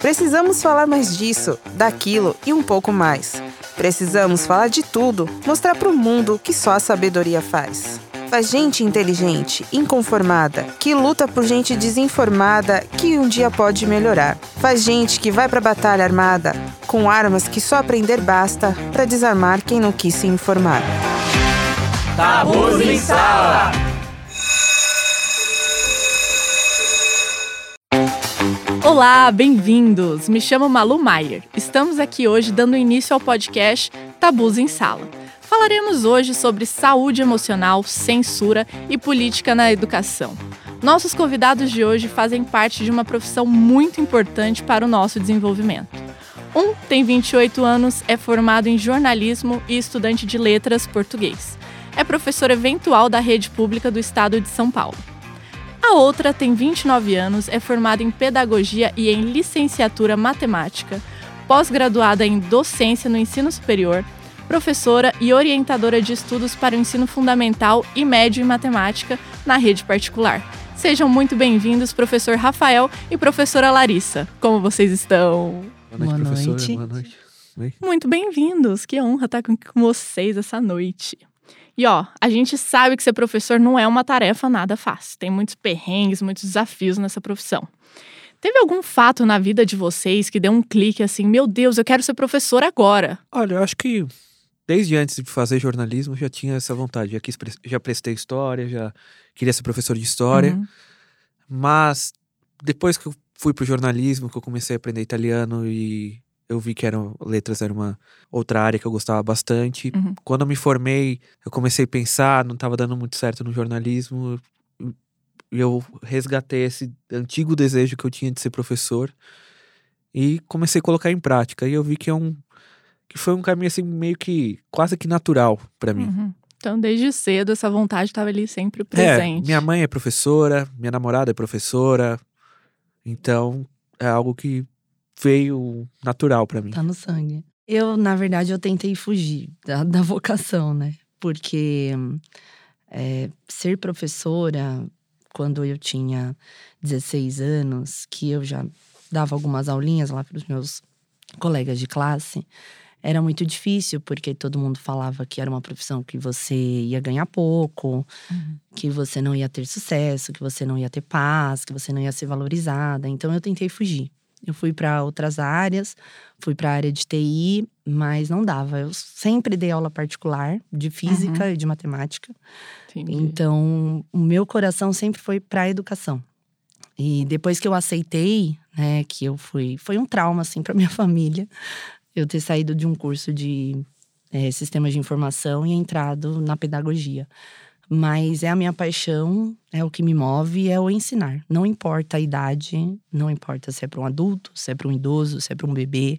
Precisamos falar mais disso, daquilo e um pouco mais. Precisamos falar de tudo, mostrar para o mundo que só a sabedoria faz. Faz gente inteligente, inconformada, que luta por gente desinformada que um dia pode melhorar. Faz gente que vai pra batalha armada, com armas que só aprender basta para desarmar quem não quis se informar. Tabus em Sala! Olá, bem-vindos! Me chamo Malu Maier. Estamos aqui hoje dando início ao podcast Tabus em Sala. Falaremos hoje sobre saúde emocional, censura e política na educação. Nossos convidados de hoje fazem parte de uma profissão muito importante para o nosso desenvolvimento. Um tem 28 anos, é formado em jornalismo e estudante de letras português. É professor eventual da rede pública do estado de São Paulo. A outra tem 29 anos, é formada em pedagogia e em licenciatura matemática, pós-graduada em docência no ensino superior professora e orientadora de estudos para o ensino fundamental e médio em matemática na rede particular. Sejam muito bem-vindos, professor Rafael e professora Larissa. Como vocês estão? Boa noite, Boa professora. Noite. Boa noite. Oi. Muito bem-vindos. Que honra estar com vocês essa noite. E ó, a gente sabe que ser professor não é uma tarefa nada fácil. Tem muitos perrengues, muitos desafios nessa profissão. Teve algum fato na vida de vocês que deu um clique assim, meu Deus, eu quero ser professor agora? Olha, eu acho que desde antes de fazer jornalismo, já tinha essa vontade. Já, quis, já prestei história, já queria ser professor de história. Uhum. Mas depois que eu fui pro jornalismo, que eu comecei a aprender italiano e eu vi que eram letras era uma outra área que eu gostava bastante. Uhum. Quando eu me formei, eu comecei a pensar, não estava dando muito certo no jornalismo. E eu resgatei esse antigo desejo que eu tinha de ser professor e comecei a colocar em prática. E eu vi que é um que foi um caminho assim meio que quase que natural para mim. Uhum. Então, desde cedo, essa vontade estava ali sempre presente. É, minha mãe é professora, minha namorada é professora. Então, é algo que veio natural para mim. Tá no sangue. Eu, na verdade, eu tentei fugir da, da vocação, né? Porque é, ser professora, quando eu tinha 16 anos, que eu já dava algumas aulinhas lá para os meus colegas de classe, era muito difícil, porque todo mundo falava que era uma profissão que você ia ganhar pouco, uhum. que você não ia ter sucesso, que você não ia ter paz, que você não ia ser valorizada. Então eu tentei fugir. Eu fui para outras áreas, fui para a área de TI, mas não dava. Eu sempre dei aula particular de física uhum. e de matemática. Entendi. Então, o meu coração sempre foi para a educação. E depois que eu aceitei, né, que eu fui, foi um trauma assim para minha família, eu ter saído de um curso de é, sistemas de informação e entrado na pedagogia. Mas é a minha paixão, é o que me move, é o ensinar. Não importa a idade, não importa se é para um adulto, se é para um idoso, se é para um bebê,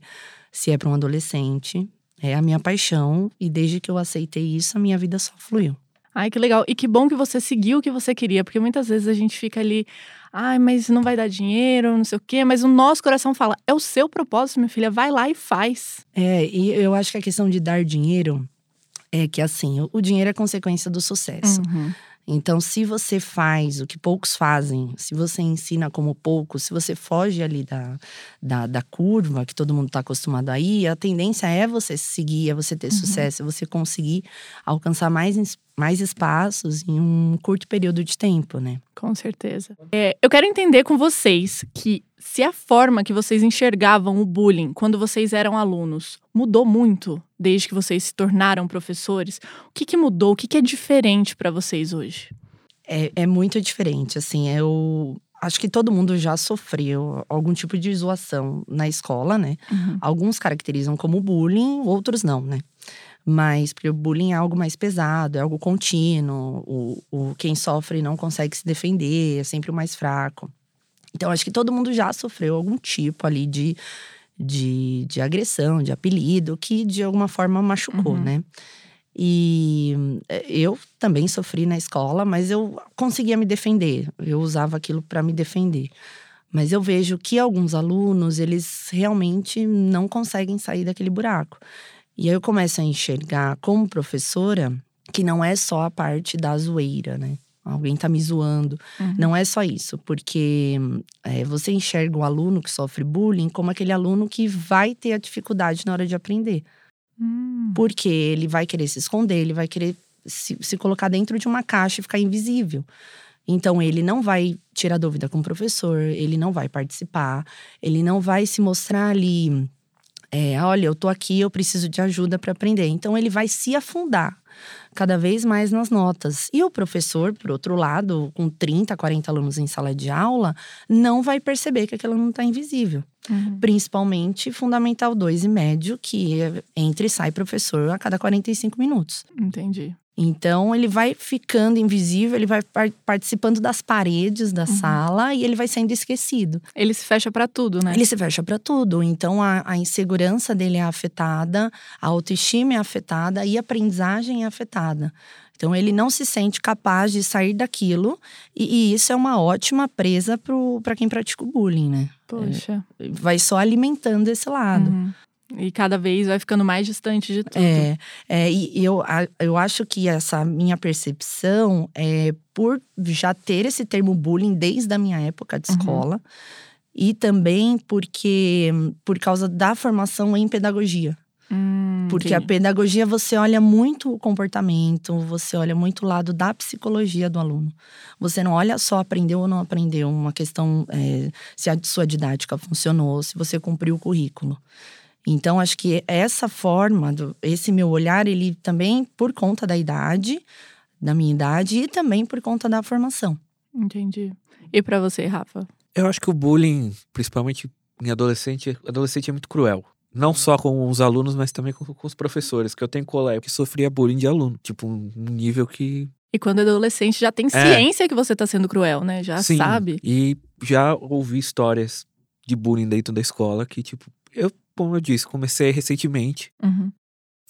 se é para um adolescente. É a minha paixão e desde que eu aceitei isso, a minha vida só fluiu. Ai, que legal. E que bom que você seguiu o que você queria, porque muitas vezes a gente fica ali, ai, mas não vai dar dinheiro, não sei o quê, mas o nosso coração fala, é o seu propósito, minha filha, vai lá e faz. É, e eu acho que a questão de dar dinheiro é que assim, o dinheiro é consequência do sucesso. Uhum. Então, se você faz o que poucos fazem, se você ensina como poucos, se você foge ali da, da, da curva que todo mundo está acostumado a ir, a tendência é você seguir, é você ter uhum. sucesso, é você conseguir alcançar mais mais espaços em um curto período de tempo, né? Com certeza. É, eu quero entender com vocês que se a forma que vocês enxergavam o bullying quando vocês eram alunos mudou muito desde que vocês se tornaram professores, o que, que mudou? O que, que é diferente para vocês hoje? É, é muito diferente, assim, eu acho que todo mundo já sofreu algum tipo de zoação na escola, né? Uhum. Alguns caracterizam como bullying, outros não, né? Mas porque o bullying é algo mais pesado, é algo contínuo. O, o quem sofre não consegue se defender, é sempre o mais fraco. Então, acho que todo mundo já sofreu algum tipo ali de, de, de agressão, de apelido, que de alguma forma machucou, uhum. né? E eh, eu também sofri na escola, mas eu conseguia me defender. Eu usava aquilo para me defender. Mas eu vejo que alguns alunos, eles realmente não conseguem sair daquele buraco. E aí eu começo a enxergar como professora que não é só a parte da zoeira, né? alguém tá me zoando. Uhum. Não é só isso, porque é, você enxerga o aluno que sofre bullying como aquele aluno que vai ter a dificuldade na hora de aprender. Hum. Porque ele vai querer se esconder, ele vai querer se, se colocar dentro de uma caixa e ficar invisível. Então, ele não vai tirar dúvida com o professor, ele não vai participar, ele não vai se mostrar ali. É, olha, eu tô aqui, eu preciso de ajuda para aprender. Então, ele vai se afundar cada vez mais nas notas. E o professor, por outro lado, com 30, 40 alunos em sala de aula, não vai perceber que aquele aluno está invisível. Uhum. Principalmente Fundamental 2 e médio, que é, entra e sai professor a cada 45 minutos. Entendi. Então, ele vai ficando invisível, ele vai par participando das paredes da sala e ele vai sendo esquecido. Ele se fecha para tudo, né? Ele se fecha para tudo. Então, a, a, insegurança dele é afetada, a autoestima é afetada e a aprendizagem é afetada. Então, ele não se sente capaz de sair daquilo, e, e isso é uma ótima presa para quem pratica o bullying, né? Poxa. É, vai só alimentando esse lado. Uhum. E cada vez vai ficando mais distante de tudo. É, é e eu, eu acho que essa minha percepção é por já ter esse termo bullying desde a minha época de escola. Uhum. E também porque por causa da formação em pedagogia. Hum, porque sim. a pedagogia você olha muito o comportamento, você olha muito o lado da psicologia do aluno. Você não olha só aprendeu ou não aprendeu, uma questão é, se a sua didática funcionou, se você cumpriu o currículo. Então, acho que essa forma, do, esse meu olhar, ele também, por conta da idade, da minha idade, e também por conta da formação. Entendi. E para você, Rafa? Eu acho que o bullying, principalmente em adolescente, adolescente é muito cruel. Não só com os alunos, mas também com, com os professores. Que eu tenho colega que sofria bullying de aluno. Tipo, um nível que e quando é adolescente já tem ciência é. que você tá sendo cruel, né? Já Sim, sabe. E já ouvi histórias de bullying dentro da escola que, tipo, eu como eu disse, comecei recentemente. Uhum.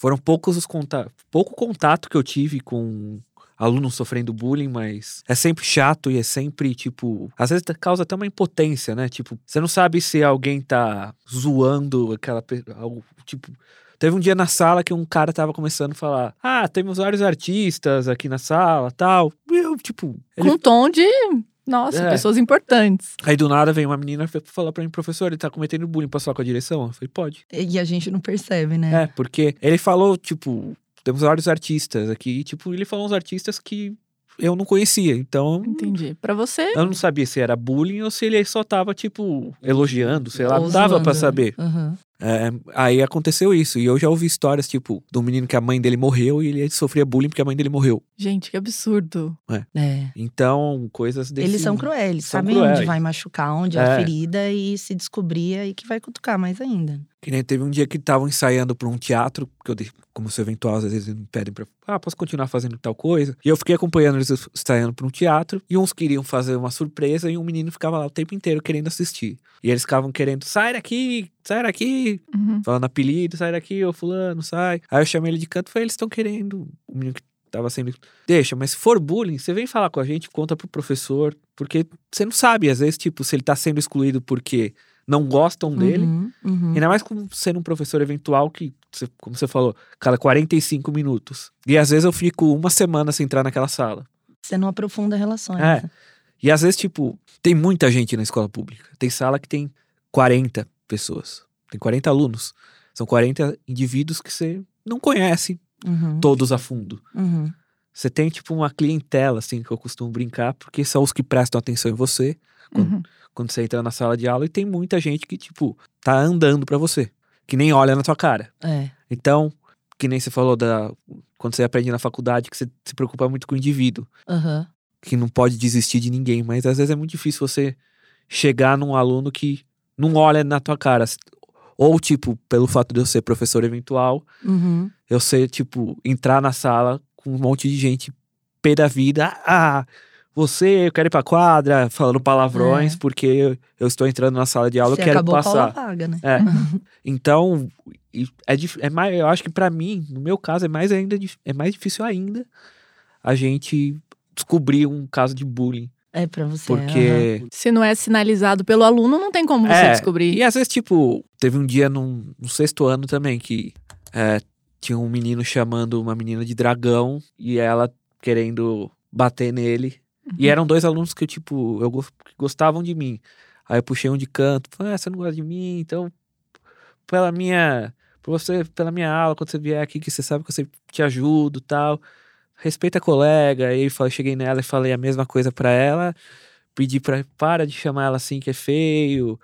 Foram poucos os contatos, pouco contato que eu tive com alunos sofrendo bullying, mas é sempre chato e é sempre, tipo, às vezes causa até uma impotência, né? Tipo, você não sabe se alguém tá zoando aquela tipo, Teve um dia na sala que um cara tava começando a falar: Ah, temos vários artistas aqui na sala tal. E eu, tipo. Ele... Com um tom de nossa, é. pessoas importantes. Aí do nada vem uma menina falar pra mim, professor, ele tá cometendo bullying, posso falar com a direção? Eu falei, pode. E a gente não percebe, né? É, porque ele falou, tipo, temos vários artistas aqui, e, tipo, ele falou uns artistas que eu não conhecia, então. Entendi. Para você. Eu não sabia se era bullying ou se ele só tava, tipo, elogiando, sei lá, não dava para saber. Uhum. É, aí aconteceu isso. E eu já ouvi histórias, tipo, do menino que a mãe dele morreu e ele sofria bullying porque a mãe dele morreu. Gente, que absurdo. É. é. Então, coisas desse. Eles são cruéis, eles são sabem cruéis. onde vai machucar, onde é. a ferida e se descobrir aí que vai cutucar mais ainda. Que nem teve um dia que estavam ensaiando para um teatro, que eu, como sou eventual, às vezes eles me pedem pra. Ah, posso continuar fazendo tal coisa? E eu fiquei acompanhando eles ensaiando para um teatro, e uns queriam fazer uma surpresa, e um menino ficava lá o tempo inteiro querendo assistir. E eles ficavam querendo, sai daqui, sai daqui, uhum. falando apelido, sai daqui, ô fulano, sai. Aí eu chamei ele de canto e falei, eles estão querendo. O menino que tava sendo. Deixa, mas se for bullying, você vem falar com a gente, conta pro professor, porque você não sabe, às vezes, tipo, se ele tá sendo excluído porque não gostam dele. Uhum, uhum. Ainda mais como sendo um professor eventual que, como você falou, cada 45 minutos. E às vezes eu fico uma semana sem entrar naquela sala. Você não aprofunda relações. É. E às vezes, tipo, tem muita gente na escola pública. Tem sala que tem 40 pessoas. Tem 40 alunos. São 40 indivíduos que você não conhece uhum. todos a fundo. Uhum. Você tem, tipo, uma clientela, assim, que eu costumo brincar, porque são os que prestam atenção em você. Quando, Uhum. quando você entra na sala de aula e tem muita gente que, tipo, tá andando pra você. Que nem olha na tua cara. É. Então, que nem você falou da. Quando você aprende na faculdade, que você se preocupa muito com o indivíduo. Uhum. Que não pode desistir de ninguém. Mas às vezes é muito difícil você chegar num aluno que não olha na tua cara. Ou, tipo, pelo fato de eu ser professor eventual, Uhum. eu ser, tipo, entrar na sala com um monte de gente pé da vida. Ah, você, eu quero ir pra quadra, falando palavrões, É. porque eu, eu estou entrando na sala de aula, Você eu quero acabou com a passar. aula vaga, né? É. Então, é, é mais, eu acho que pra mim, no meu caso, é mais ainda é mais difícil ainda a gente descobrir um caso de bullying, É pra você. porque Se não é sinalizado pelo aluno, não tem como você É, descobrir. E às vezes, tipo, teve um dia num, no sexto ano também que é, tinha um menino chamando uma menina de dragão e ela querendo bater nele. Uhum. E eram dois alunos que, tipo, eu gostavam de mim. Aí eu puxei um de canto, falei, ah, você não gosta de mim, então pela minha, por você, pela minha aula, quando você vier aqui, que você sabe que eu sempre te ajudo, tal. Respeita a colega. Aí eu cheguei nela e falei a mesma coisa para ela. Pedi para para de chamar ela assim que é feio.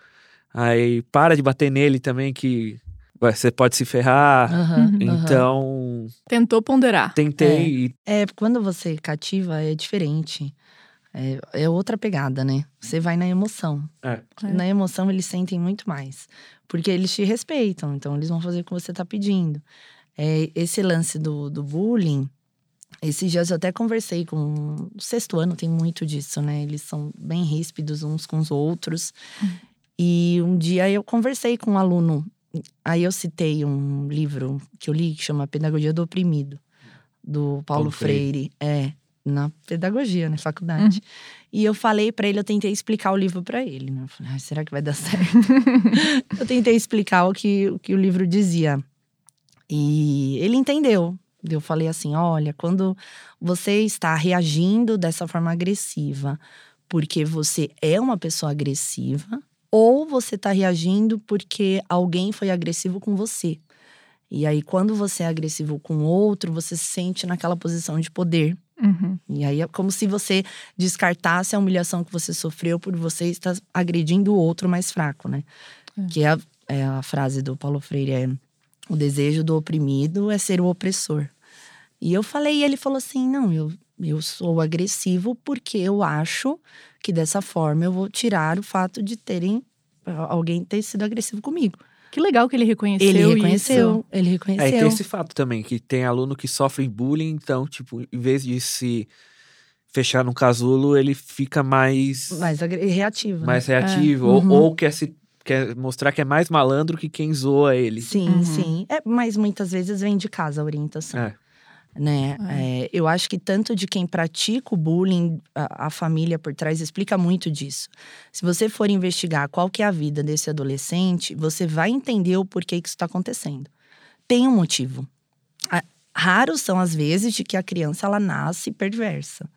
Aí para de bater nele também que você pode se ferrar. Uhum, então. Uhum. Tentou ponderar. Tentei. É, é, quando você cativa é diferente. É, é, outra pegada, né? Você vai na emoção. É. Na emoção eles sentem muito mais. Porque eles te respeitam, então eles vão fazer o que você tá pedindo. É, esse lance do, do bullying, esses dias eu até conversei com. O sexto ano tem muito disso, né? Eles são bem ríspidos uns com os outros. Uhum. E um dia eu conversei com um aluno Aí eu citei um livro que eu li que chama Pedagogia do Oprimido, do Paulo, Paulo Freire. Freire. É, na pedagogia, na faculdade. Uhum. E eu falei para ele, eu tentei explicar o livro para ele. Né? Eu falei, ah, será que vai dar certo? eu tentei explicar o que, o que o livro dizia. E ele entendeu. Eu falei assim: olha, quando você está reagindo dessa forma agressiva, porque você é uma pessoa agressiva, ou você está reagindo porque alguém foi agressivo com você. E aí, quando você é agressivo com outro, você se sente naquela posição de poder. Uhum. E aí é como se você descartasse a humilhação que você sofreu por você estar agredindo o outro mais fraco, né? É. Que é a, é a frase do Paulo Freire: é o desejo do oprimido é ser o opressor. E eu falei, e ele falou assim: não, eu, eu sou agressivo porque eu acho que dessa forma eu vou tirar o fato de terem alguém ter sido agressivo comigo. Que legal que ele reconheceu Ele reconheceu, isso. ele reconheceu. É, tem esse fato também, que tem aluno que sofre bullying, então, tipo, em vez de se fechar no casulo, ele fica mais... Mais reativo. Né? Mais reativo, é. ou, uhum. ou quer se quer mostrar que é mais malandro que quem zoa ele. Sim, uhum. sim. É, mas muitas vezes vem de casa a orientação. É né? É. É, eu acho que tanto de quem pratica o bullying, a, a, família por trás explica muito disso. Se você for investigar qual que é a vida desse adolescente, você vai entender o porquê que isso está acontecendo. Tem um motivo. Raros são as vezes de que a criança ela nasce perversa.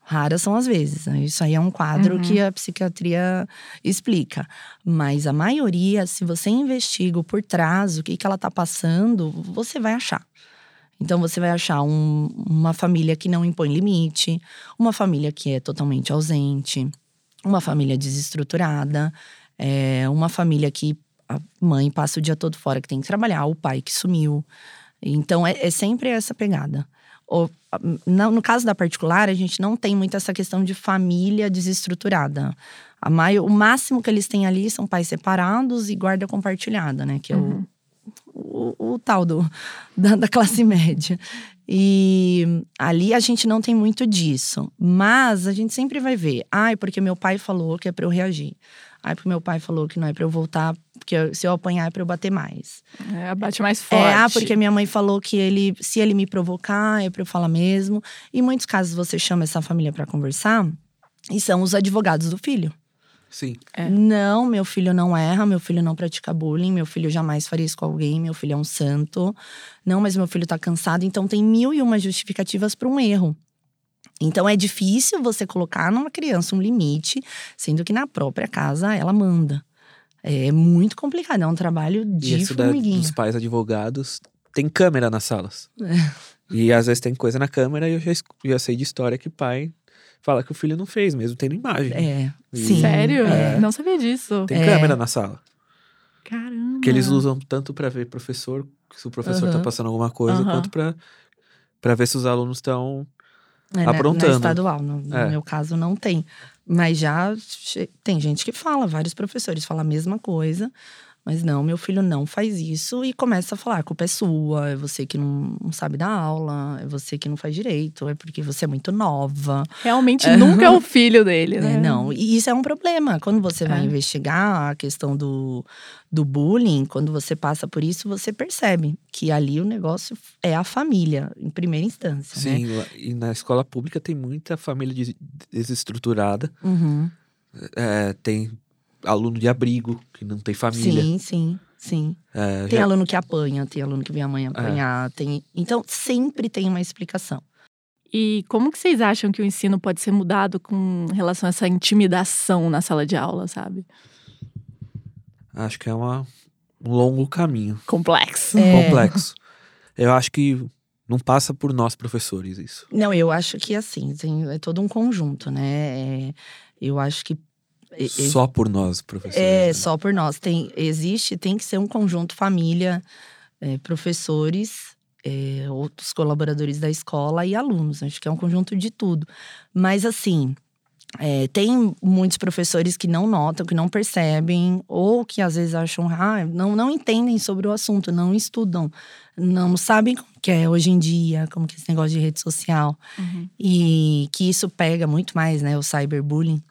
Raras são as vezes. Né? Isso aí é um quadro uhum. que a psiquiatria explica. Mas a maioria, se você investiga por trás, o que, que ela está passando, você vai achar. Então você vai achar um, uma família que não impõe limite, uma família que é totalmente ausente, uma família desestruturada, é, uma família que a mãe passa o dia todo fora que tem que trabalhar, o pai que sumiu. Então é, é sempre essa pegada. O, no, no caso da particular, a gente não tem muito essa questão de família desestruturada. A o máximo que eles têm ali são pais separados e guarda compartilhada, né? Que é uhum. o o, o tal do, da, da classe média. E ali a gente não tem muito disso. Mas a gente sempre vai ver. Ai, porque meu pai falou que é pra eu reagir. Ai, porque meu pai falou que não é pra eu voltar, porque se eu apanhar é pra eu bater mais. É, bate mais forte. É, ah, porque minha mãe falou que ele, se ele me provocar, é pra eu falar mesmo. Em muitos casos você chama essa família para conversar e são os advogados do filho. Sim. É. Não, meu filho não erra, meu filho não pratica bullying, meu filho jamais faria isso com alguém, meu filho é um santo. Não, mas meu filho tá cansado. Então tem mil e uma justificativas para um erro. Então é difícil você colocar numa criança um limite, sendo que na própria casa ela manda. É muito complicado, é um trabalho de e formiguinha. dos pais advogados tem câmera nas salas. É. E às vezes tem coisa na câmera e eu já, já sei de história que pai fala que o filho não fez, mesmo tendo imagem. É. E, Sim. Sério? É. Não sabia disso. Tem é. câmera na sala. Caramba. Que eles usam tanto para ver professor, se o professor uhum. tá passando alguma coisa, uhum. quanto para para ver se os alunos estão é, aprontando. Na, na estadual, no, no é. meu caso não tem. Mas já tem gente que fala, vários professores falam a mesma coisa. Mas não, meu filho não faz isso e começa a falar: a culpa é sua, é você que não, não sabe dar aula, é você que não faz direito, é porque você é muito nova. Realmente é. nunca é o filho dele, né? É, não, e isso é um problema. Quando você vai é. investigar a questão do, do bullying, quando você passa por isso, você percebe que ali o negócio é a família, em primeira instância. Sim, né? e na escola pública tem muita família desestruturada. Uhum. É, tem aluno de abrigo, que não tem família. Sim, sim, sim. É, tem já... aluno que apanha, tem aluno que vem a mãe apanhar, é. tem... Então, sempre tem uma explicação. E como que vocês acham que o ensino pode ser mudado com relação a essa intimidação na sala de aula, sabe? Acho que é uma, um longo caminho. Complexo. É. Complexo. Eu acho que não passa por nós, professores, isso. Não, eu acho que assim, tem, é todo um conjunto, né? É, eu acho que. Só por nós, professores. É, né? só por nós. Tem, existe, tem que ser um conjunto família, é, professores, é, outros colaboradores da escola e alunos. Acho que é um conjunto de tudo. Mas assim, é, tem muitos professores que não notam, que não percebem, ou que às vezes acham, ah, não, não entendem sobre o assunto, não estudam, não sabem como que é hoje em dia, como que é esse negócio de rede social. Uhum. E que isso pega muito mais, né, o cyberbullying,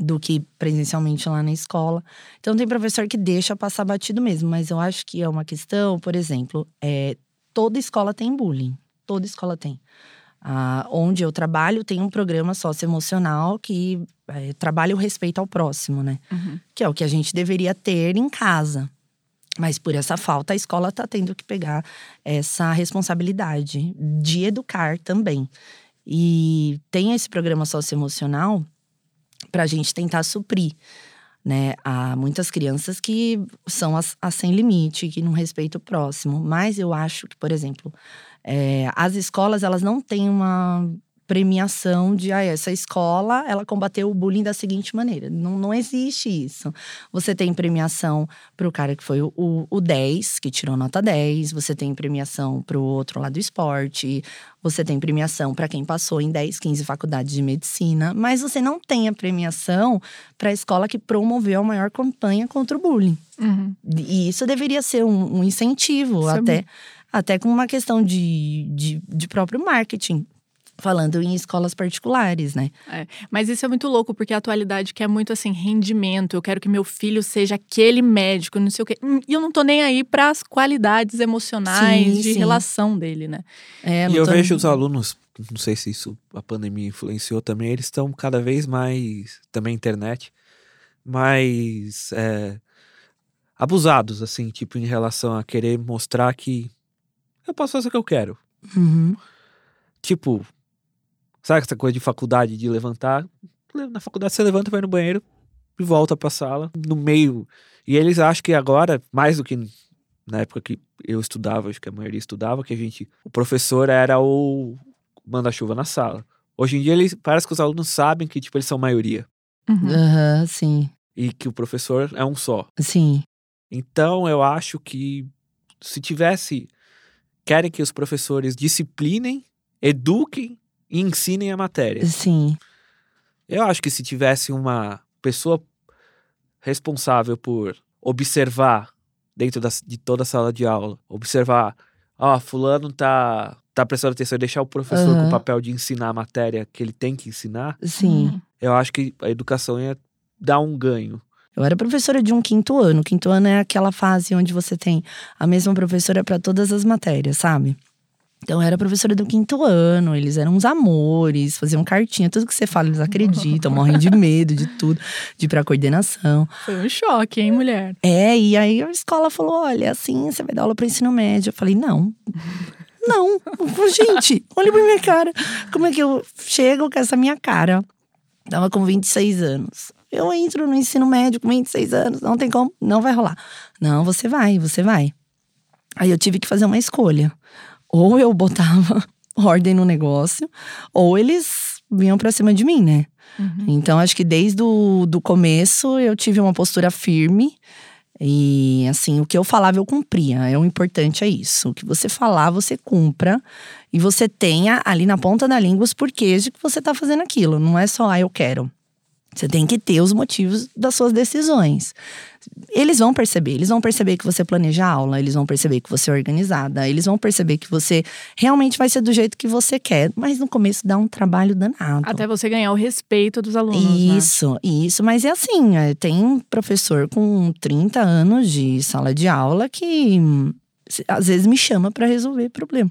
do que presencialmente lá na escola. Então tem professor que deixa passar batido mesmo, mas eu acho que é uma questão, por exemplo, é, toda escola tem bullying, toda escola tem. Ah, onde eu trabalho tem um programa socioemocional que é, trabalha o respeito ao próximo, né? Uhum. que é o que a gente deveria ter em casa. Mas por essa falta, a escola está tendo que pegar essa responsabilidade de educar também. E tem esse programa socioemocional para a gente tentar suprir. Né? Há muitas crianças que são as, as sem limite, que não respeitam o próximo. Mas eu acho que, por exemplo, é, as escolas elas não têm uma premiação de ah, essa escola ela combateu o bullying da seguinte maneira. Não, não existe isso. Você tem premiação para o cara que foi o, o, o 10, que tirou nota 10, você tem premiação para o outro lado do esporte, você tem premiação para quem passou em 10, 15 faculdades de medicina, mas você não tem a premiação para a escola que promoveu a maior campanha contra o bullying. Uhum. E isso deveria ser um, um incentivo, Isso é até, até com uma questão de, de, de próprio marketing. Falando em escolas particulares, né? Mas isso é muito louco, porque a atualidade quer muito assim, rendimento. Eu quero que meu filho seja aquele médico, não sei o quê. Hum, E eu não tô nem aí para as qualidades emocionais Sim, de sim. relação dele, né? É, E eu tô- vejo os alunos, não sei se isso a pandemia influenciou também, eles estão cada vez mais, também internet, mais é, abusados, assim, tipo, em relação a querer mostrar que eu posso fazer o que eu quero. Uhum. Tipo, sabe essa coisa de faculdade, de levantar? Na faculdade você levanta, vai no banheiro e volta pra sala, no meio. E eles acham que agora, mais do que na época que eu estudava, acho que a maioria estudava, que a gente. O professor era o manda-chuva na sala. Hoje em dia, eles, parece que os alunos sabem que, tipo, eles são maioria. Uhum. Aham, sim, E que o professor é um só. sim. Então, eu acho que se tivesse. Querem que os professores disciplinem, eduquem e ensinem a matéria. Sim, Eu acho que se tivesse uma pessoa responsável por observar dentro das- de toda a sala de aula, observar, ó, fulano tá tá prestando atenção e deixar o professor com o papel de ensinar a matéria que ele tem que ensinar, sim. Uhum. eu acho que a educação ia dar um ganho. Eu era professora de um quinto ano. Quinto ano é aquela fase onde você tem a mesma professora para todas as matérias, sabe? Então eu era professora do quinto ano, eles eram uns amores, faziam cartinha, tudo que você fala, eles acreditam, morrem de medo de tudo, de ir pra coordenação. Foi um choque, hein, mulher? É, e aí a escola falou: olha, assim, você vai dar aula para ensino médio. Eu falei, não. Não, gente, olha pra minha cara. Como é que eu chego com essa minha cara? Tava com 26 anos. Eu entro no ensino médio com 26 anos, não tem como, não vai rolar. Não, você vai, você vai. Aí eu tive que fazer uma escolha. Ou eu botava ordem no negócio, ou eles vinham pra cima de mim, né? Uhum. Então, acho que desde o do começo eu tive uma postura firme. E, assim, o que eu falava eu cumpria. É o importante é isso. O que você falar, você cumpra. E você tenha ali na ponta da língua os porquês de que você tá fazendo aquilo. Não é só, ah, eu quero. Você tem que ter os motivos das suas decisões. Eles vão perceber, eles vão perceber que você planeja a aula, eles vão perceber que você é organizada, eles vão perceber que você realmente vai ser do jeito que você quer, mas no começo dá um trabalho danado. Até você ganhar o respeito dos alunos, né? Isso, isso. Mas é assim, é, tem um professor com 30 anos de sala de aula que às vezes me chama para resolver problema.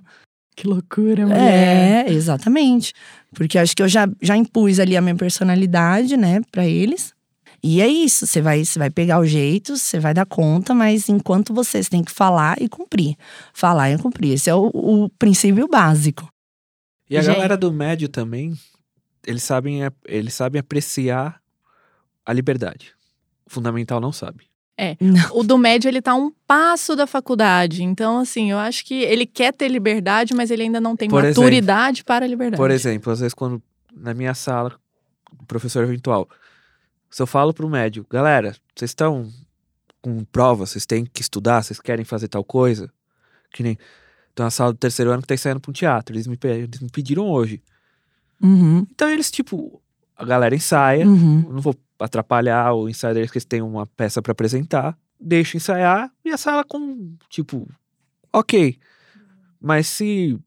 Que loucura, mulher. É, exatamente. Porque acho que eu já, já impus ali a minha personalidade, né, para eles. E é isso, você vai, você vai pegar o jeito, você vai dar conta, mas enquanto você, você tem que falar e cumprir. Falar e cumprir. Esse é o, o princípio básico. E a Gente. galera do médio também, eles sabem, eles sabem apreciar a liberdade. O fundamental não sabe. O do médio, ele tá um passo da faculdade. Então, assim, eu acho que ele quer ter liberdade, mas ele ainda não tem Por exemplo- maturidade para a liberdade. Por exemplo, às vezes quando na minha sala, o professor eventual, se eu falo pro médio, galera, vocês estão com prova, vocês têm que estudar, vocês querem fazer tal coisa, que nem tem uma sala do terceiro ano que tá ensaiando pra um teatro, eles me, eles me pediram hoje. Uhum, Então eles, tipo, a galera ensaia, uhum. não vou atrapalhar o ensaio deles, que eles têm uma peça pra apresentar, deixo ensaiar e a sala com, tipo, ok. Mas se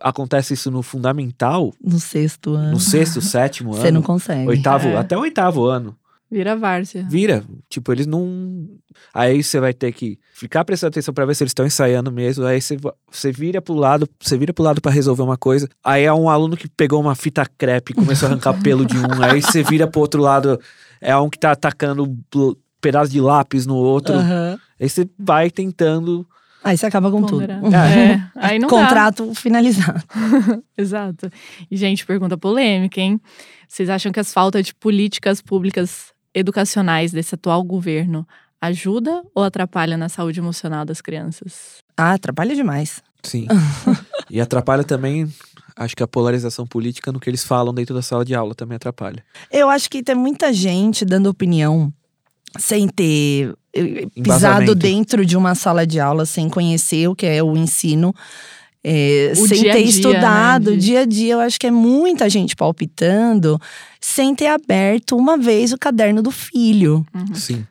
acontece isso no fundamental, No sexto ano. no sexto, sétimo Você ano, não consegue. oitavo, É. até o oitavo ano, Vira várzea. vira. Tipo, eles não. Aí você vai ter que ficar prestando atenção pra ver se eles estão ensaiando mesmo. Aí você, você vira pro lado, você vira pro lado pra resolver uma coisa. Aí é um aluno que pegou uma fita crepe e começou a arrancar pelo de um. Aí você vira pro outro lado, é um que tá atacando bl- pedaço de lápis no outro. Aham. Aí você vai tentando. Aí você acaba com tudo. Ponderar. É, aí não dá. Contrato finalizado. Exato. E, gente, pergunta polêmica, hein? Vocês acham que as faltas de políticas públicas educacionais desse atual governo ajuda ou atrapalha na saúde emocional das crianças? Ah, atrapalha demais. Sim. e atrapalha também. Acho que a polarização política no que eles falam dentro da sala de aula também atrapalha. Eu acho que tem muita gente dando opinião sem ter eh, pisado dentro de uma sala de aula, sem conhecer o que é o ensino. eh, O sem dia ter dia, estudado, né, dia a dia, eu acho que é muita gente palpitando, sem ter aberto uma vez o caderno do filho. Sim.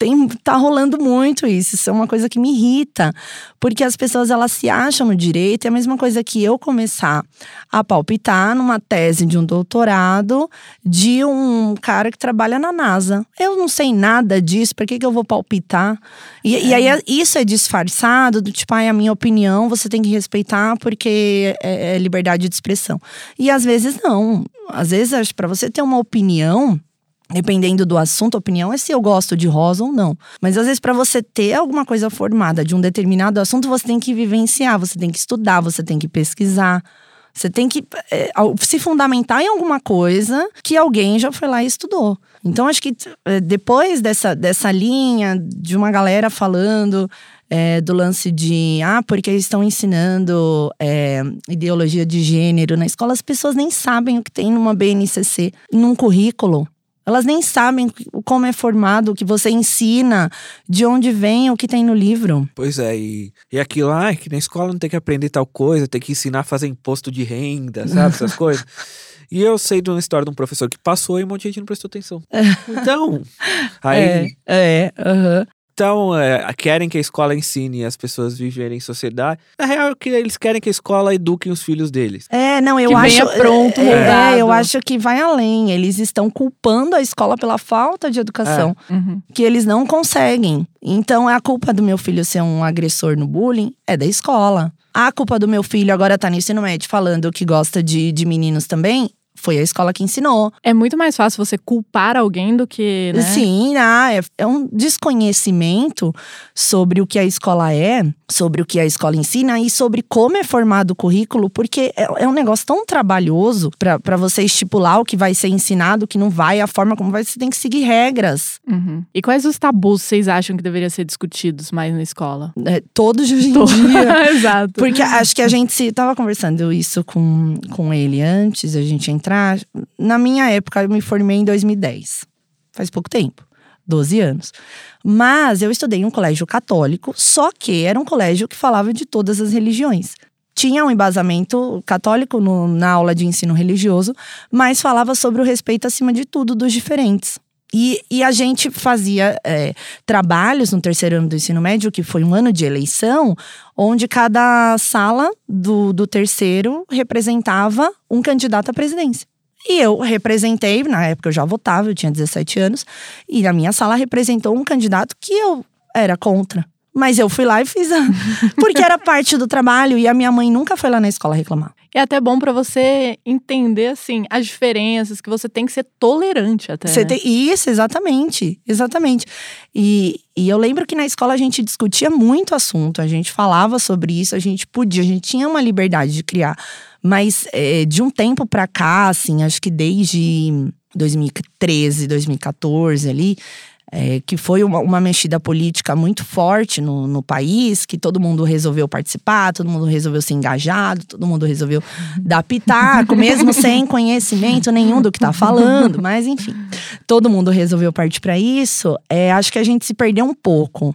Tem, tá rolando muito isso. Isso é uma coisa que me irrita. Porque as pessoas, elas se acham no direito. É a mesma coisa que eu começar a palpitar numa tese de um doutorado de um cara que trabalha na NASA. Eu não sei nada disso, por que, que eu vou palpitar? E, e aí, isso é disfarçado do tipo, ai, a minha opinião você tem que respeitar porque é, é liberdade de expressão. E às vezes não. Às vezes, pra você ter uma opinião, Dependendo do assunto, a opinião é se eu gosto de rosa ou não. Mas às vezes, para você ter alguma coisa formada de um determinado assunto, você tem que vivenciar, você tem que estudar, você tem que pesquisar. Você tem que é, se fundamentar em alguma coisa que alguém já foi lá e estudou. Então, acho que é, depois dessa, dessa linha de uma galera falando é, do lance de ah, porque estão ensinando é, ideologia de gênero na escola, as pessoas nem sabem o que tem numa BNCC, num currículo. Elas nem sabem como é formado, o que você ensina, de onde vem o que tem no livro. Pois é, e, e aquilo, ah, que na escola não tem que aprender tal coisa, tem que ensinar a fazer imposto de renda, sabe? Essas coisas. E eu sei de uma história de um professor que passou e um monte de gente não prestou atenção. Então, aí, É, é, aham. Então é, querem que a escola ensine as pessoas a viverem em sociedade. Na real, é que eles querem que a escola eduque os filhos deles. É, não, eu Que acho. venha pronto, é, moldado. eu acho que vai além. Eles estão culpando a escola pela falta de educação, Uhum. que eles não conseguem. Então, a culpa do meu filho ser um agressor no bullying é da escola. A culpa do meu filho agora tá no ensino médio falando que gosta de, de meninos também. Foi a escola que ensinou. É muito mais fácil você culpar alguém do que. Né? Sim, ah, é, é um desconhecimento sobre o que a escola é, sobre o que a escola ensina e sobre como é formado o currículo, porque é, é um negócio tão trabalhoso para você estipular o que vai ser ensinado, o que não vai, a forma como vai, você tem que seguir regras. Uhum. E quais os tabus vocês acham que deveriam ser discutidos mais na escola? É, todos hoje em dia. Exato. Porque acho que a gente se tava conversando isso com, com ele antes da gente entrar. Na minha época, eu me formei em 2010. Faz pouco tempo. 12 anos. Mas eu estudei em um colégio católico, só que era um colégio que falava de todas as religiões. Tinha um embasamento católico no- na aula de ensino religioso, mas falava sobre o respeito acima de tudo dos diferentes. E, e a gente fazia é, trabalhos no terceiro ano do ensino médio, que foi um ano de eleição, onde cada sala do, do terceiro representava um candidato à presidência. E eu representei, na época eu já votava, eu tinha 17 anos, e a minha sala representou um candidato que eu era contra. Mas eu fui lá e fiz a... Porque era parte do trabalho e a minha mãe nunca foi lá na escola reclamar. É até bom para você entender, assim, as diferenças, que você tem que ser tolerante até. Você né? tem... Isso, exatamente. Exatamente. E, e eu lembro que na escola a gente discutia muito assunto, a gente falava sobre isso, a gente podia, a gente tinha uma liberdade de criar. Mas é, de um tempo pra cá, assim, acho que desde 2013, 2014 ali, é, que foi uma, uma, mexida política muito forte no, no, país, que todo mundo resolveu participar, todo mundo resolveu ser engajado, todo mundo resolveu dar pitaco, mesmo sem conhecimento nenhum do que está falando, mas enfim, todo mundo resolveu partir para isso. É, acho que a gente se perdeu um pouco.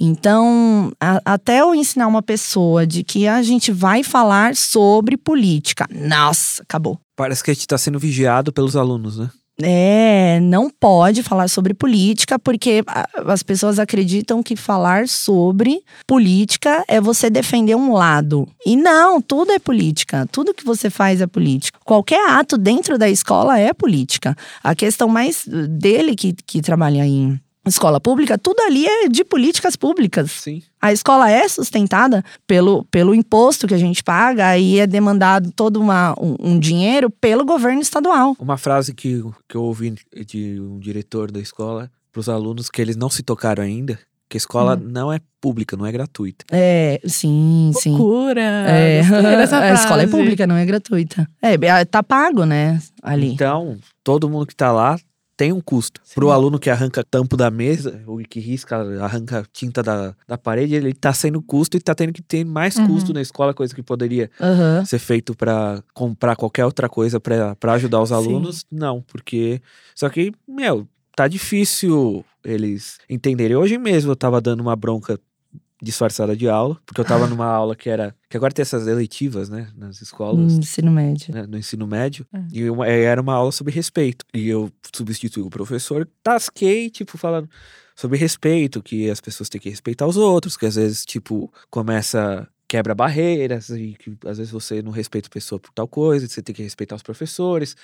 Então, a, até eu ensinar uma pessoa de que a gente vai falar sobre política, nossa, acabou. Parece que a gente está sendo vigiado pelos alunos, né? É, não pode falar sobre política, porque as pessoas acreditam que falar sobre política é você defender um lado. E não, tudo é política. Tudo que você faz é política. Qualquer ato dentro da escola é política. A questão mais dele que, que trabalha em escola pública, tudo ali é de políticas públicas. Sim. A escola é sustentada pelo, pelo imposto que a gente paga e é demandado todo uma, um, um, dinheiro pelo governo estadual. Uma frase que, que eu ouvi de um diretor da escola para os alunos que eles não se tocaram ainda. Que a escola hum. não é pública, não é gratuita. É, sim, sim. Loucura! É, a escola é pública, não é gratuita. É, tá pago, né, ali. Então, todo mundo que tá lá tem um custo. Para o aluno que arranca tampo da mesa, ou que risca, arranca tinta da, da parede, ele está sendo custo e está tendo que ter mais uhum. custo na escola, coisa que poderia uhum. ser feito para comprar qualquer outra coisa para ajudar os alunos. Sim. Não, porque. Só que, meu, tá difícil eles entenderem. Hoje mesmo eu tava dando uma bronca disfarçada de aula, porque eu tava numa aula que era. Que agora tem essas eletivas, né? Nas escolas. No ensino médio. Né, no ensino médio. É. E uma, era uma aula sobre respeito. E eu substituí o professor, tasquei, tipo, falando sobre respeito, que as pessoas têm que respeitar os outros, que às vezes, tipo, começa. Quebra barreiras, e que às vezes você não respeita a pessoa por tal coisa, você tem que respeitar os professores.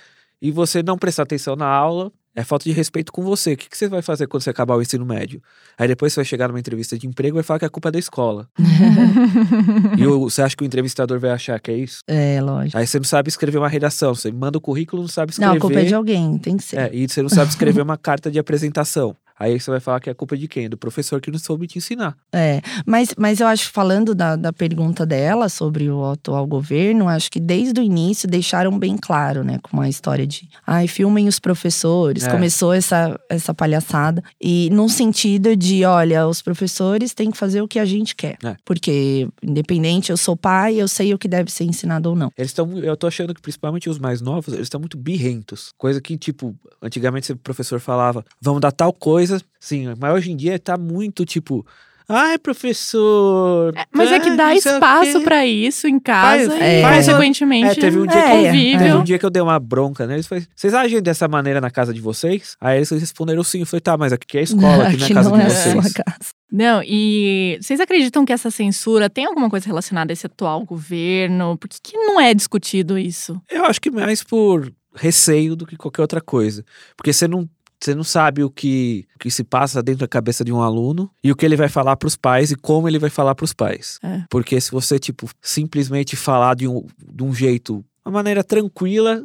E você não prestar atenção na aula é falta de respeito com você. O que, que você vai fazer quando você acabar o ensino médio? Aí depois você vai chegar numa entrevista de emprego e vai falar que a culpa é da escola. e o, você acha que o entrevistador vai achar que é isso? É, lógico. Aí você não sabe escrever uma redação. Você manda o currículo não sabe escrever. Não, a culpa é de alguém, tem que ser. É, e você não sabe escrever uma carta de apresentação. Aí você vai falar que é culpa de quem? Do professor que não soube te ensinar. É, mas, mas eu acho, falando da, da pergunta dela sobre o atual governo, acho que desde o início deixaram bem claro, né? Com a história de, ai, filmem os professores. É. Começou essa, essa palhaçada. E num sentido de, olha, os professores têm que fazer o que a gente quer. É. Porque, independente, eu sou pai, eu sei o que deve ser ensinado ou não. Eles estão, eu tô achando que principalmente os mais novos, eles estão muito birrentos. Coisa que, tipo, antigamente o professor falava, vamos dar tal coisa coisa, sim, mas hoje em dia tá muito tipo. Ai, professor. É, mas é que dá espaço para isso em casa faz, e, é. consequentemente, é, teve um dia é, que, convívio. Teve um dia que eu dei uma bronca neles. Falei, vocês agem dessa maneira na casa de vocês? Aí eles responderam sim. Eu falei, tá, mas aqui é a escola, aqui, aqui não é a casa de é vocês. Não, e vocês acreditam que essa censura tem alguma coisa relacionada a esse atual governo? Por que, que não é discutido isso? Eu acho que mais por receio do que qualquer outra coisa. Porque você não você não sabe o que, o que se passa dentro da cabeça de um aluno e o que ele vai falar para os pais e como ele vai falar para os pais. É. Porque se você, tipo, simplesmente falar de um, de um jeito, uma maneira tranquila,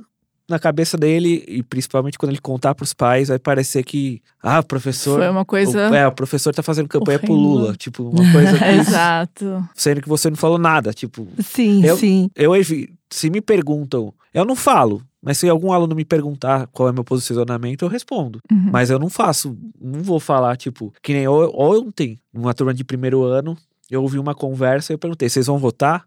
na cabeça dele, e principalmente quando ele contar para os pais, vai parecer que, ah, o professor. Foi uma coisa. O, é, o professor tá fazendo campanha horrendo. pro Lula. Tipo, uma coisa que. Exato. Sendo que você não falou nada. Tipo. Sim, eu, sim. Eu, se me perguntam, eu não falo. Mas se algum aluno me perguntar qual é meu posicionamento, eu respondo. Uhum. Mas eu não faço, não vou falar, tipo, que nem ontem, numa turma de primeiro ano, eu ouvi uma conversa e eu perguntei: vocês vão votar?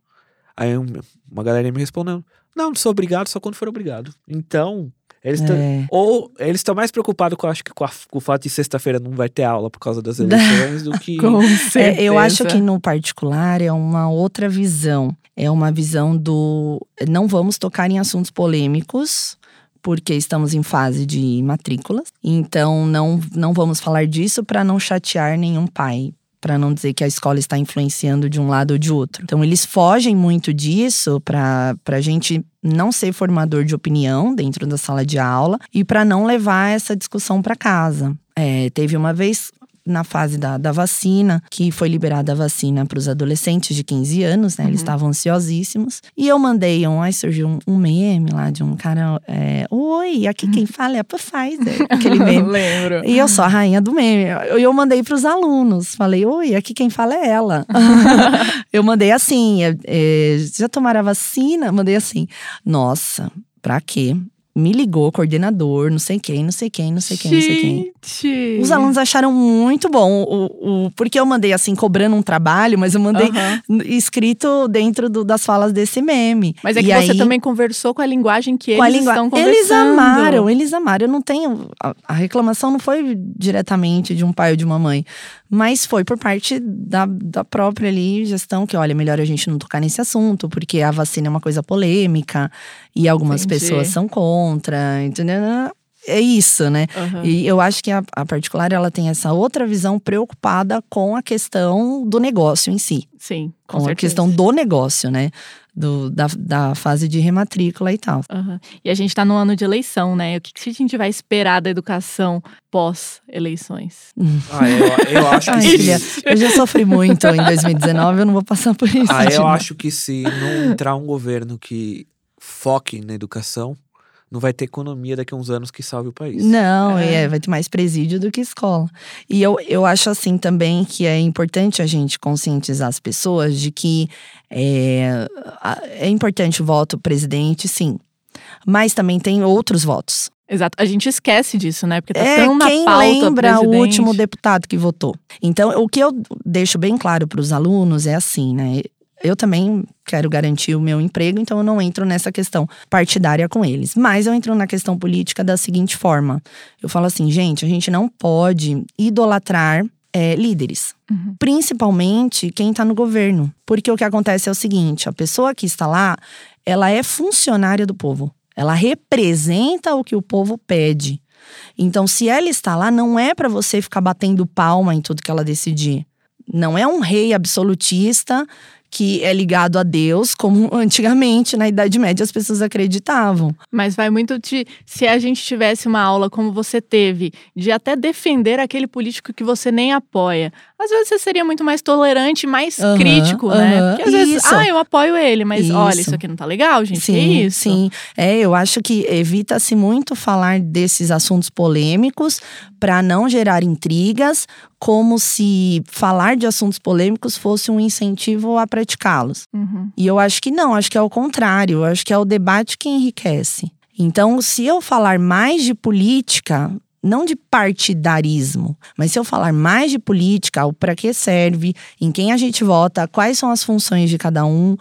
Aí uma galera me respondeu: não, não sou obrigado, só quando for obrigado. Então, eles estão. É. Ou eles estão mais preocupados com, acho que com, a, com o fato de sexta-feira não vai ter aula por causa das eleições do que. com certeza. É, eu acho que, no particular, é uma outra visão é uma visão do não vamos tocar em assuntos polêmicos, porque estamos em fase de matrículas. Então não não vamos falar disso para não chatear nenhum pai, para não dizer que a escola está influenciando de um lado ou de outro. Então eles fogem muito disso para a gente não ser formador de opinião dentro da sala de aula e para não levar essa discussão para casa. É, teve uma vez na fase da, da vacina, que foi liberada a vacina para os adolescentes de 15 anos, né? Eles uhum. estavam ansiosíssimos. E eu mandei um, aí surgiu um, um meme lá de um cara, é, oi, aqui quem fala é a Pfizer, aquele meme. Lembro. E eu sou a rainha do meme. Eu, eu mandei para os alunos, falei, oi, aqui quem fala é ela. eu mandei assim, é, é, já tomaram a vacina? Mandei assim, nossa, pra quê? Me ligou, coordenador, não sei quem, não sei quem, não sei quem, Gente. não sei quem. Os alunos acharam muito bom, o, o, porque eu mandei assim, cobrando um trabalho, mas eu mandei escrito dentro do, das falas desse meme. Mas é e que aí, você também conversou com a linguagem que eles lingu... estão conversando. Eles amaram, eles amaram. Eu não tenho. A, a reclamação não foi diretamente de um pai ou de uma mãe. Mas foi por parte da, da própria ali gestão que, olha, melhor a gente não tocar nesse assunto, porque a vacina é uma coisa polêmica e algumas Entendi. pessoas são contra, entendeu? É isso, né? Uhum. E eu acho que a, a, particular ela tem essa outra visão preocupada com a questão do negócio em si. Sim, com, com a questão do negócio, né? Do, da, da fase de rematrícula e tal. Uhum. E a gente está no ano de eleição, né? O que, que a gente vai esperar da educação pós-eleições? Ah, eu, eu acho que filha, eu já sofri muito em 2019, eu não vou passar por isso. Ah, eu acho que se não entrar um governo que foque na educação, não vai ter economia daqui a uns anos que salve o país. Não, é. é. vai ter mais presídio do que escola. E eu, eu acho assim também que é importante a gente conscientizar as pessoas de que é, é importante o voto presidente, sim. Mas também tem outros votos. Exato. A gente esquece disso, né? Porque tá é, tão na quem pauta lembra presidente. o último deputado que votou. Então, o que eu deixo bem claro para os alunos é assim, né? Eu também quero garantir o meu emprego, então eu não entro nessa questão partidária com eles. Mas eu entro na questão política da seguinte forma: eu falo assim, gente, a gente não pode idolatrar é, líderes, uhum. principalmente quem está no governo, porque o que acontece é o seguinte: a pessoa que está lá, ela é funcionária do povo, ela representa o que o povo pede. Então, se ela está lá, não é para você ficar batendo palma em tudo que ela decidir. Não é um rei absolutista que é ligado a Deus, como antigamente, na Idade Média, as pessoas acreditavam. Mas vai muito de. Se a gente tivesse uma aula como você teve, de até defender aquele político que você nem apoia, às vezes você seria muito mais tolerante, mais uhum, crítico, uhum, né? Porque às vezes, ah, eu apoio ele, mas isso. olha, isso aqui não tá legal, gente. Sim, isso? Sim, é, eu acho que evita-se muito falar desses assuntos polêmicos para não gerar intrigas, como se falar de assuntos polêmicos fosse um incentivo a praticá-los. Uhum. E eu acho que não, acho que é o contrário, eu acho que é o debate que enriquece. Então, se eu falar mais de política, não de partidarismo, mas se eu falar mais de política, o para que serve, em quem a gente vota, quais são as funções de cada um,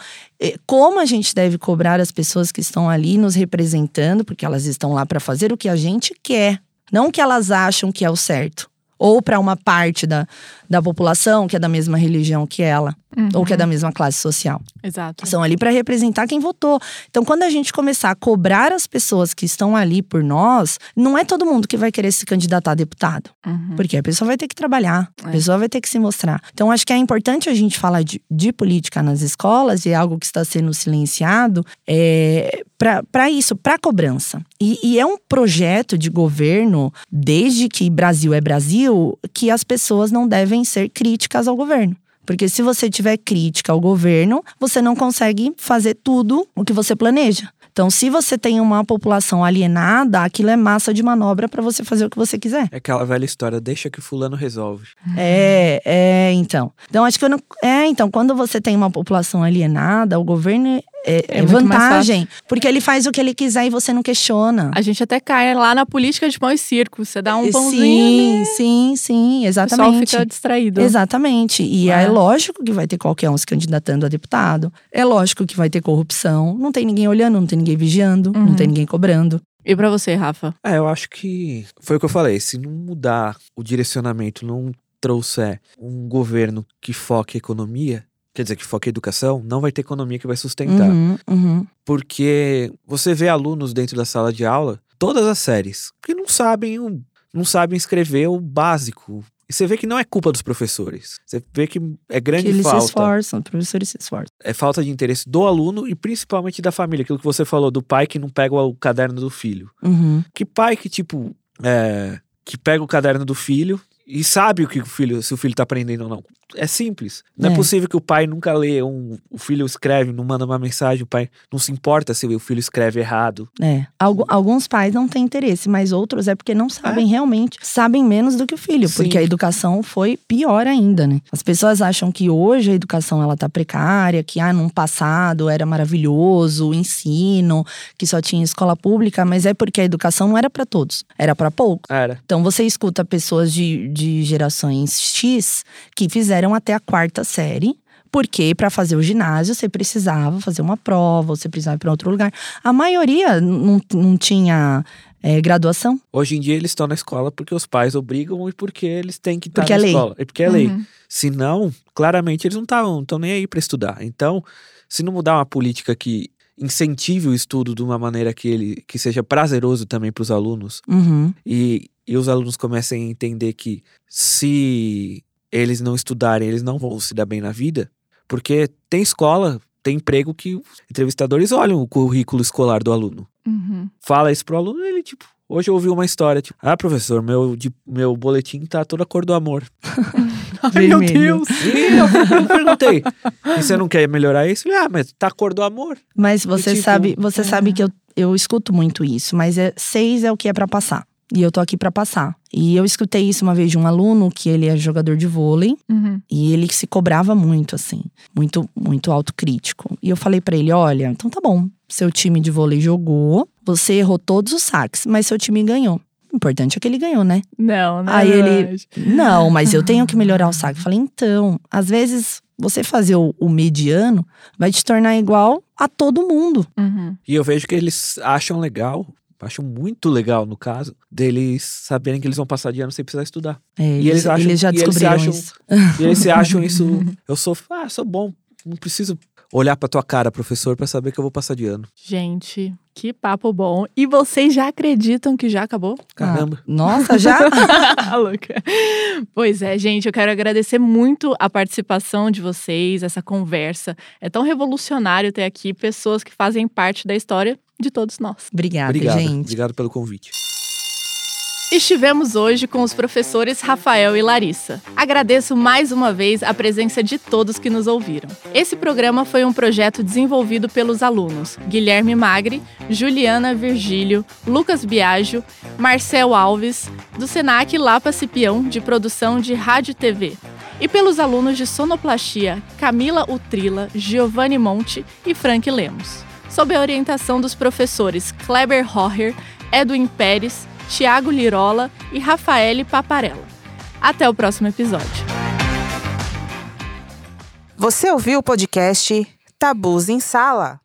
como a gente deve cobrar as pessoas que estão ali nos representando, porque elas estão lá para fazer o que a gente quer, não o que elas acham que é o certo, ou para uma parte da, da população que é da mesma religião que ela, uhum. ou que é da mesma classe social. Exato. São ali para representar quem votou. Então, quando a gente começar a cobrar as pessoas que estão ali por nós, não é todo mundo que vai querer se candidatar a deputado. Uhum. Porque a pessoa vai ter que trabalhar, é. a pessoa vai ter que se mostrar. Então, acho que é importante a gente falar de, de política nas escolas, e é algo que está sendo silenciado, é, para isso, para cobrança. E, e é um projeto de governo, desde que Brasil é Brasil, que as pessoas não devem devem ser críticas ao governo. Porque se você tiver crítica ao governo, você não consegue fazer tudo o que você planeja. Então, se você tem uma população alienada, aquilo é massa de manobra para você fazer o que você quiser. É aquela velha história, deixa que fulano resolve. É, é, então. Então, acho que eu não. É, então, quando você tem uma população alienada, o governo é, é, é vantagem. Porque ele faz o que ele quiser e você não questiona. A gente até cai lá na política de pão e circo. Você dá um pãozinho. Sim, sim, sim, exatamente. O pessoal fica distraído. Exatamente. E é. é lógico que vai ter qualquer um se candidatando a deputado. É lógico que vai ter corrupção. Não tem ninguém olhando, não tem ninguém vigiando, uhum. não tem ninguém cobrando. E para você, Rafa? É, eu acho que foi o que eu falei. Se não mudar o direcionamento, não trouxer um governo que foque a economia, quer dizer, que foca em educação, não vai ter economia que vai sustentar. Uhum, uhum. Porque você vê alunos dentro da sala de aula, todas as séries, que não sabem, não sabem escrever o básico. E você vê que não é culpa dos professores. Você vê que é grande que eles falta. Eles se esforçam, os professores se esforçam. É falta de interesse do aluno e principalmente da família. Aquilo que você falou do pai que não pega o caderno do filho. Uhum. Que pai que, tipo, é, que pega o caderno do filho e sabe o que o filho, se o filho tá aprendendo ou não. É simples. Não é, É. possível que o pai nunca lê um, o filho escreve, não manda uma mensagem, o pai não se importa se o filho escreve errado. É. Algu- alguns pais não têm interesse, mas outros é porque não sabem realmente, sabem menos do que o filho, Sim. porque a educação foi pior ainda, né? As pessoas acham que hoje a educação ela tá precária, que ah, num passado era maravilhoso, o ensino, que só tinha escola pública, mas é porque a educação não era para todos, era para poucos. Era. Então você escuta pessoas de, de gerações X que fizeram até a quarta série. Porque para fazer o ginásio você precisava fazer uma prova, você precisava ir para outro lugar. A maioria não, não tinha é, graduação. Hoje em dia eles estão na escola porque os pais obrigam e porque eles têm que estar Porque na é lei. escola. E porque é lei. Uhum. Se não, claramente eles não estavam, não estão nem aí para estudar. Então, se não mudar uma política que incentive o estudo de uma maneira que ele que seja prazeroso também para os alunos Uhum. e, e os alunos comecem a entender que se eles não estudarem, eles não vão se dar bem na vida, porque tem escola, tem emprego que os entrevistadores olham o currículo escolar do aluno. Uhum. Fala isso pro aluno, ele tipo, hoje eu ouvi uma história, tipo, ah, professor, meu, de- meu boletim tá toda a cor do amor. Ai, meu. Deus. E eu, eu perguntei, e você não quer melhorar isso? Ah, mas tá a cor do amor. Mas você tipo, sabe, você é. sabe que eu, eu escuto muito isso, mas é seis é o que é para passar. E eu tô aqui para passar. E eu escutei isso uma vez de um aluno que ele é jogador de vôlei Uhum. e ele se cobrava muito assim, muito muito autocrítico. E eu falei para ele, olha, então tá bom, seu time de vôlei jogou, você errou todos os saques, mas seu time ganhou. O importante é que ele ganhou, né? Não, não. Aí ele, não, mas eu tenho que melhorar o saque. Eu falei, então, às vezes você fazer o, o mediano vai te tornar igual a todo mundo. Uhum. E eu vejo que eles acham legal, acham muito legal no caso, deles saberem que eles vão passar de ano sem precisar estudar. É, E eles acham- já e eles descobriram acham- isso. E eles se acham isso, eu sou, ah, sou bom, não preciso olhar pra tua cara, professor, pra saber que eu vou passar de ano. Gente, que papo bom. E vocês já acreditam que já acabou? Caramba. Ah, nossa, já? A louca. Pois é, gente, eu quero agradecer muito a participação de vocês, essa conversa. É tão revolucionário ter aqui pessoas que fazem parte da história de todos nós. Obrigada, Obrigado, gente. obrigado pelo convite. Estivemos hoje com os professores Rafael e Larissa. Agradeço mais uma vez a presença de todos que nos ouviram. Esse programa foi um projeto desenvolvido pelos alunos Guilherme Magri, Juliana Virgílio, Lucas Biagio, Marcel Alves, do Senac Lapa Cipião, de produção de Rádio e TV. E pelos alunos de Sonoplastia Camila Utrila, Giovanni Monte e Frank Lemos. Sob a orientação dos professores Kleber Horrer, Edwin Pérez, Tiago Lirola e Rafaele Paparella. Até o próximo episódio. Você ouviu o podcast Tabus em Sala?